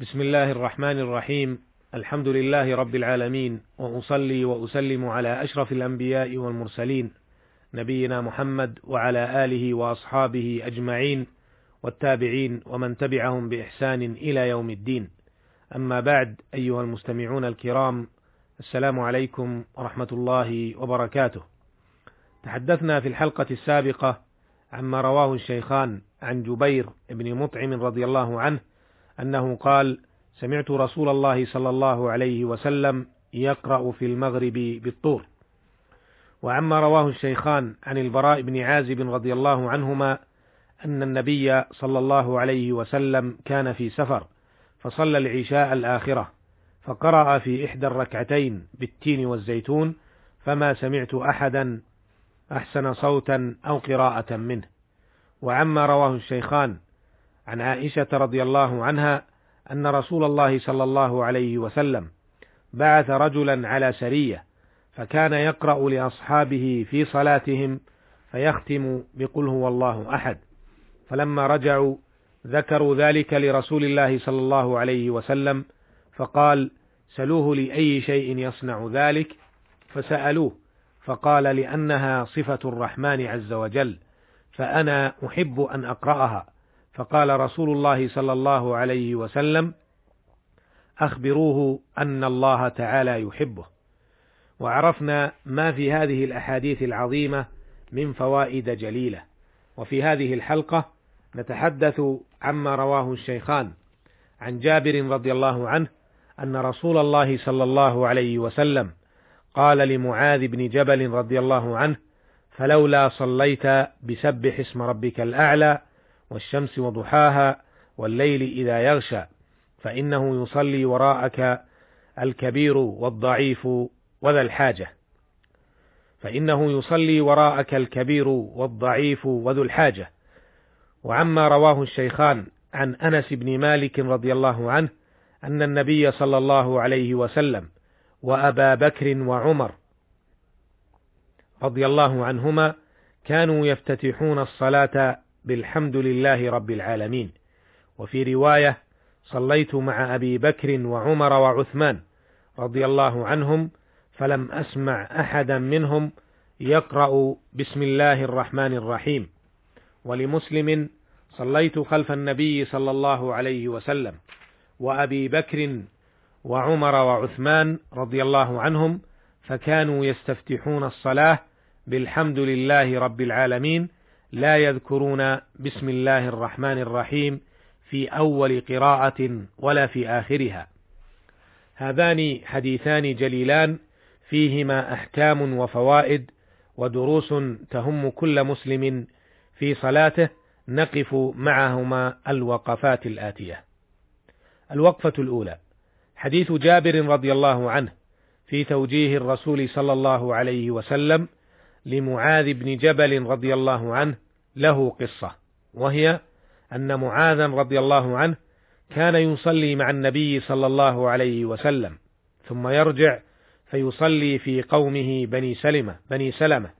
بسم الله الرحمن الرحيم الحمد لله رب العالمين واصلي واسلم على اشرف الانبياء والمرسلين نبينا محمد وعلى اله واصحابه اجمعين والتابعين ومن تبعهم باحسان إلى يوم الدين اما بعد ايها المستمعون الكرام السلام عليكم ورحمه الله وبركاته تحدثنا في الحلقة السابقه عما رواه الشيخان عن جبير بن مطعم رضي الله عنه أنه قال: سمعت رسول الله صلى الله عليه وسلم يقرأ في المغرب بالطور. وعما رواه الشيخان عن البراء بن عازب رضي الله عنهما أن النبي صلى الله عليه وسلم كان في سفر فصلى العشاء الآخرة فقرأ في إحدى الركعتين بالتين والزيتون فما سمعت أحدا أحسن صوتا أو قراءة منه. وعما رواه الشيخان عن عائشة رضي الله عنها أن رسول الله صلى الله عليه وسلم بعث رجلا على سرية فكان يقرأ لأصحابه في صلاتهم فيختم بقل هو الله أحد. فلما رجعوا ذكروا ذلك لرسول الله صلى الله عليه وسلم فقال سلوه لأي شيء يصنع ذلك؟ فسألوه فقال لأنها صفة الرحمن عز وجل فأنا أحب أن أقرأها. فقال رسول الله صلى الله عليه وسلم أخبروه أن الله تعالى يحبه. وعرفنا ما في هذه الأحاديث العظيمة من فوائد جليلة. وفي هذه الحلقة نتحدث عما رواه الشيخان عن جابر رضي الله عنه أن رسول الله صلى الله عليه وسلم قال لمعاذ بن جبل رضي الله عنه فلولا صليت بسبح اسم ربك الأعلى والشمس وضحاها والليل إذا يغشى فإنه يصلي وراءك الكبير والضعيف وذا الحاجة. فإنه يصلي وراءك الكبير والضعيف وذو الحاجة. وعما رواه الشيخان عن أنس بن مالك رضي الله عنه أن النبي صلى الله عليه وسلم وأبا بكر وعمر رضي الله عنهما كانوا يفتتحون الصلاة بالحمد لله رب العالمين. وفي رواية صليت مع أبي بكر وعمر وعثمان رضي الله عنهم فلم أسمع أحدا منهم يقرأ بسم الله الرحمن الرحيم. ولمسلم صليت خلف النبي صلى الله عليه وسلم وأبي بكر وعمر وعثمان رضي الله عنهم فكانوا يستفتحون الصلاة بالحمد لله رب العالمين لا يذكرون بسم الله الرحمن الرحيم في أول قراءة ولا في آخرها. هذان حديثان جليلان فيهما أحكام وفوائد ودروس تهم كل مسلم في صلاته نقف معهما الوقفات الآتية. الوقفة الأولى حديث جابر رضي الله عنه في توجيه الرسول صلى الله عليه وسلم لمعاذ بن جبل رضي الله عنه له قصة وهي أن معاذا رضي الله عنه كان يصلي مع النبي صلى الله عليه وسلم ثم يرجع فيصلي في قومه بني سلمة بني سلمة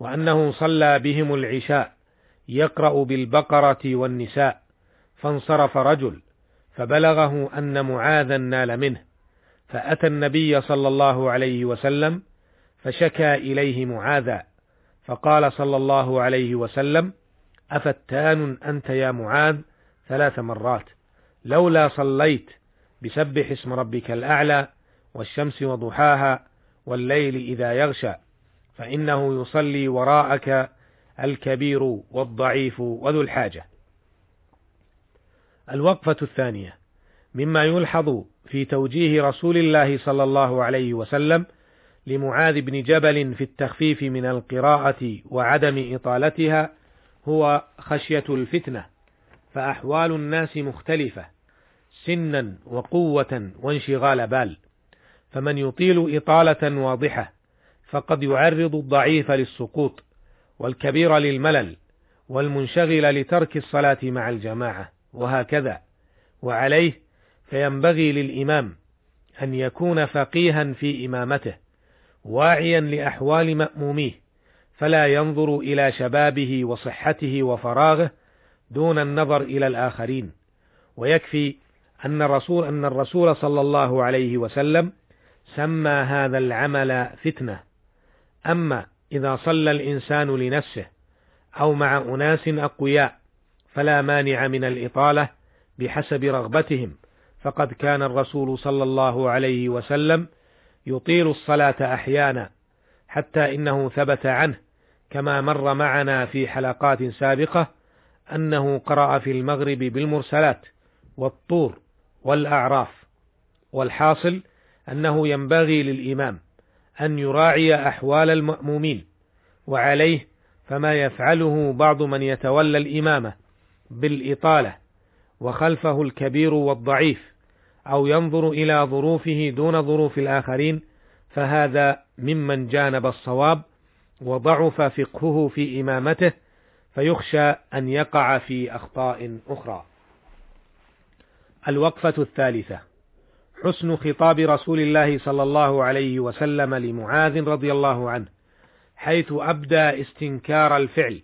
وأنه صلى بهم العشاء يقرأ بالبقرة والنساء فانصرف رجل فبلغه أن معاذا نال منه فأتى النبي صلى الله عليه وسلم فشكى إليه معاذا فقال صلى الله عليه وسلم أفتان أنت يا معاذ ثلاث مرات لولا صليت بسبح اسم ربك الأعلى والشمس وضحاها والليل إذا يغشى فإنه يصلي وراءك الكبير والضعيف وذو الحاجة. الوقفة الثانية مما يلحظ في توجيه رسول الله صلى الله عليه وسلم لمعاذ بن جبل في التخفيف من القراءة وعدم إطالتها هو خشية الفتنة، فأحوال الناس مختلفة سنا وقوة وانشغال بال، فمن يطيل إطالة واضحة فقد يعرض الضعيف للسقوط، والكبير للملل، والمنشغل لترك الصلاة مع الجماعة، وهكذا، وعليه فينبغي للإمام أن يكون فقيها في إمامته، واعيا لأحوال مأموميه فلا ينظر إلى شبابه وصحته وفراغه دون النظر إلى الآخرين. ويكفي أن الرسول أن الرسول صلى الله عليه وسلم سمى هذا العمل فتنة. أما إذا صلى الإنسان لنفسه أو مع أناس أقوياء فلا مانع من الإطالة بحسب رغبتهم. فقد كان الرسول صلى الله عليه وسلم يطيل الصلاة أحيانا حتى إنه ثبت عنه كما مر معنا في حلقات سابقة أنه قرأ في المغرب بالمرسلات والطور والأعراف والحاصل أنه ينبغي للإمام أن يراعي أحوال المأمومين وعليه فما يفعله بعض من يتولى الإمامة بالإطالة وخلفه الكبير والضعيف أو ينظر إلى ظروفه دون ظروف الآخرين فهذا ممن جانب الصواب وضعف فقهه في إمامته فيخشى أن يقع في أخطاء أخرى. الوقفة الثالثة حسن خطاب رسول الله صلى الله عليه وسلم لمعاذ رضي الله عنه حيث أبدى استنكار الفعل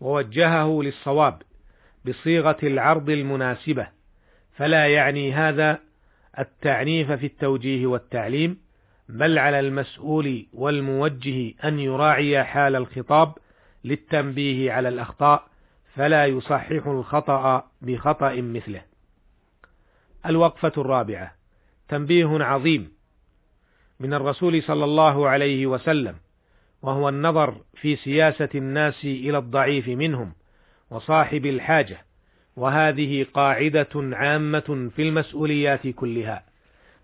ووجهه للصواب بصيغة العرض المناسبة فلا يعني هذا التعنيف في التوجيه والتعليم بل على المسؤول والموجه أن يراعي حال الخطاب للتنبيه على الأخطاء فلا يصحح الخطأ بخطأ مثله. الوقفة الرابعة تنبيه عظيم من الرسول صلى الله عليه وسلم وهو النظر في سياسة الناس إلى الضعيف منهم وصاحب الحاجة وهذه قاعدة عامة في المسؤوليات كلها.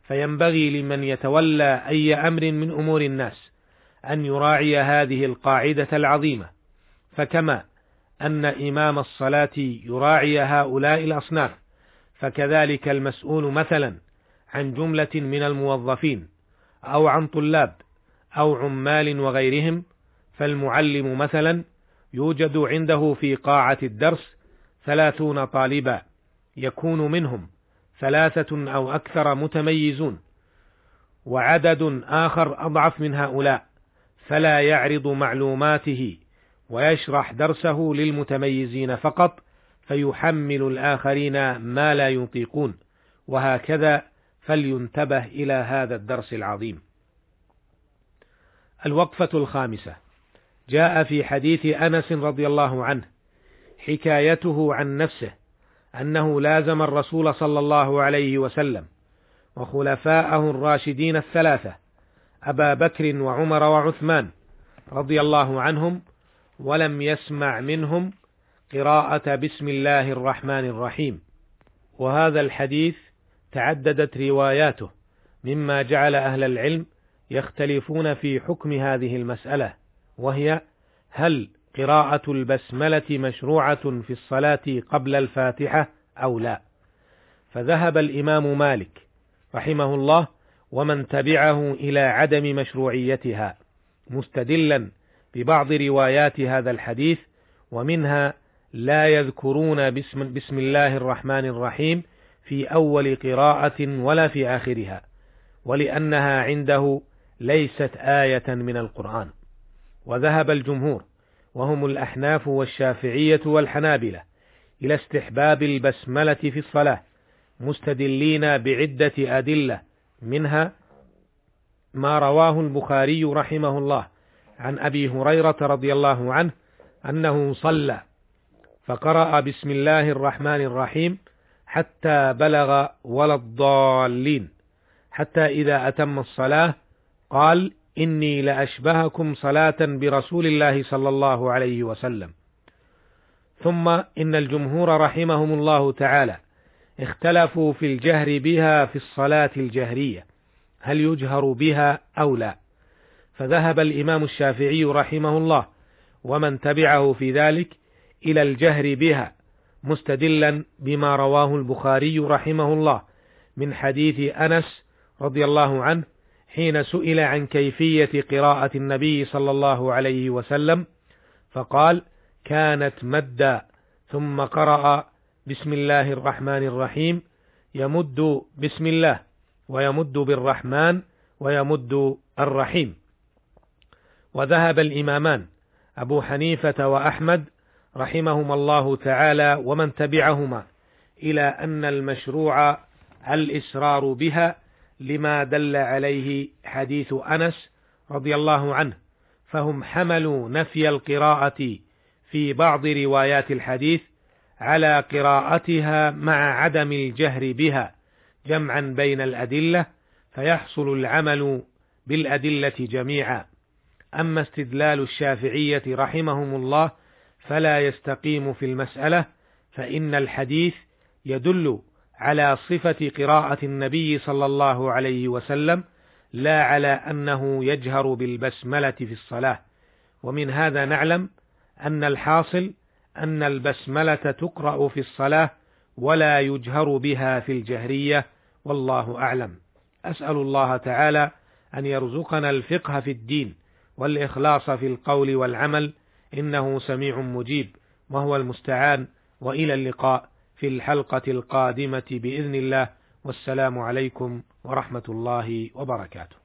فينبغي لمن يتولى أي أمر من أمور الناس أن يراعي هذه القاعدة العظيمة. فكما أن إمام الصلاة يراعي هؤلاء الأصناف فكذلك المسؤول مثلا عن جملة من الموظفين أو عن طلاب أو عمال وغيرهم فالمعلم مثلا يوجد عنده في قاعة الدرس ثلاثون طالبا يكون منهم ثلاثة أو أكثر متميزون وعدد آخر أضعف من هؤلاء فلا يعرض معلوماته ويشرح درسه للمتميزين فقط فيحمل الآخرين ما لا يطيقون وهكذا فلينتبه إلى هذا الدرس العظيم. الوقفة الخامسة جاء في حديث أنس رضي الله عنه حكايته عن نفسه أنه لازم الرسول صلى الله عليه وسلم وخلفاءه الراشدين الثلاثة أبا بكر وعمر وعثمان رضي الله عنهم ولم يسمع منهم قراءة بسم الله الرحمن الرحيم. وهذا الحديث تعددت رواياته مما جعل أهل العلم يختلفون في حكم هذه المسألة وهي هل قراءة البسملة مشروعة في الصلاة قبل الفاتحة أو لا. فذهب الإمام مالك رحمه الله ومن تبعه إلى عدم مشروعيتها مستدلا ببعض روايات هذا الحديث ومنها لا يذكرون بسم, بسم الله الرحمن الرحيم في أول قراءة ولا في آخرها ولأنها عنده ليست آية من القرآن. وذهب الجمهور وهم الأحناف والشافعية والحنابلة إلى استحباب البسملة في الصلاة مستدلين بعدة أدلة منها ما رواه البخاري رحمه الله عن أبي هريرة رضي الله عنه أنه صلى فقرأ بسم الله الرحمن الرحيم حتى بلغ ولا الضالين حتى إذا أتم الصلاة قال إني لأشبهكم صلاة برسول الله صلى الله عليه وسلم. ثم إن الجمهور رحمهم الله تعالى اختلفوا في الجهر بها في الصلاة الجهرية هل يجهر بها أو لا. فذهب الإمام الشافعي رحمه الله ومن تبعه في ذلك إلى الجهر بها مستدلا بما رواه البخاري رحمه الله من حديث أنس رضي الله عنه حين سئل عن كيفية قراءة النبي صلى الله عليه وسلم فقال كانت مدا ثم قرأ بسم الله الرحمن الرحيم. يمد بسم الله ويمد بالرحمن ويمد الرحيم. وذهب الإمامان أبو حنيفة وأحمد رحمهما الله تعالى ومن تبعهما إلى أن المشروع الإسرار بها لما دل عليه حديث أنس رضي الله عنه فهم حملوا نفي القراءة في بعض روايات الحديث على قراءتها مع عدم الجهر بها جمعا بين الأدلة فيحصل العمل بالأدلة جميعا. أما استدلال الشافعية رحمهم الله فلا يستقيم في المسألة فإن الحديث يدل على صفة قراءة النبي صلى الله عليه وسلم لا على أنه يجهر بالبسملة في الصلاة. ومن هذا نعلم أن الحاصل أن البسملة تقرأ في الصلاة ولا يجهر بها في الجهرية والله أعلم. أسأل الله تعالى أن يرزقنا الفقه في الدين والإخلاص في القول والعمل إنه سميع مجيب وهو المستعان وإلى اللقاء. في الحلقة القادمة بإذن الله والسلام عليكم ورحمة الله وبركاته.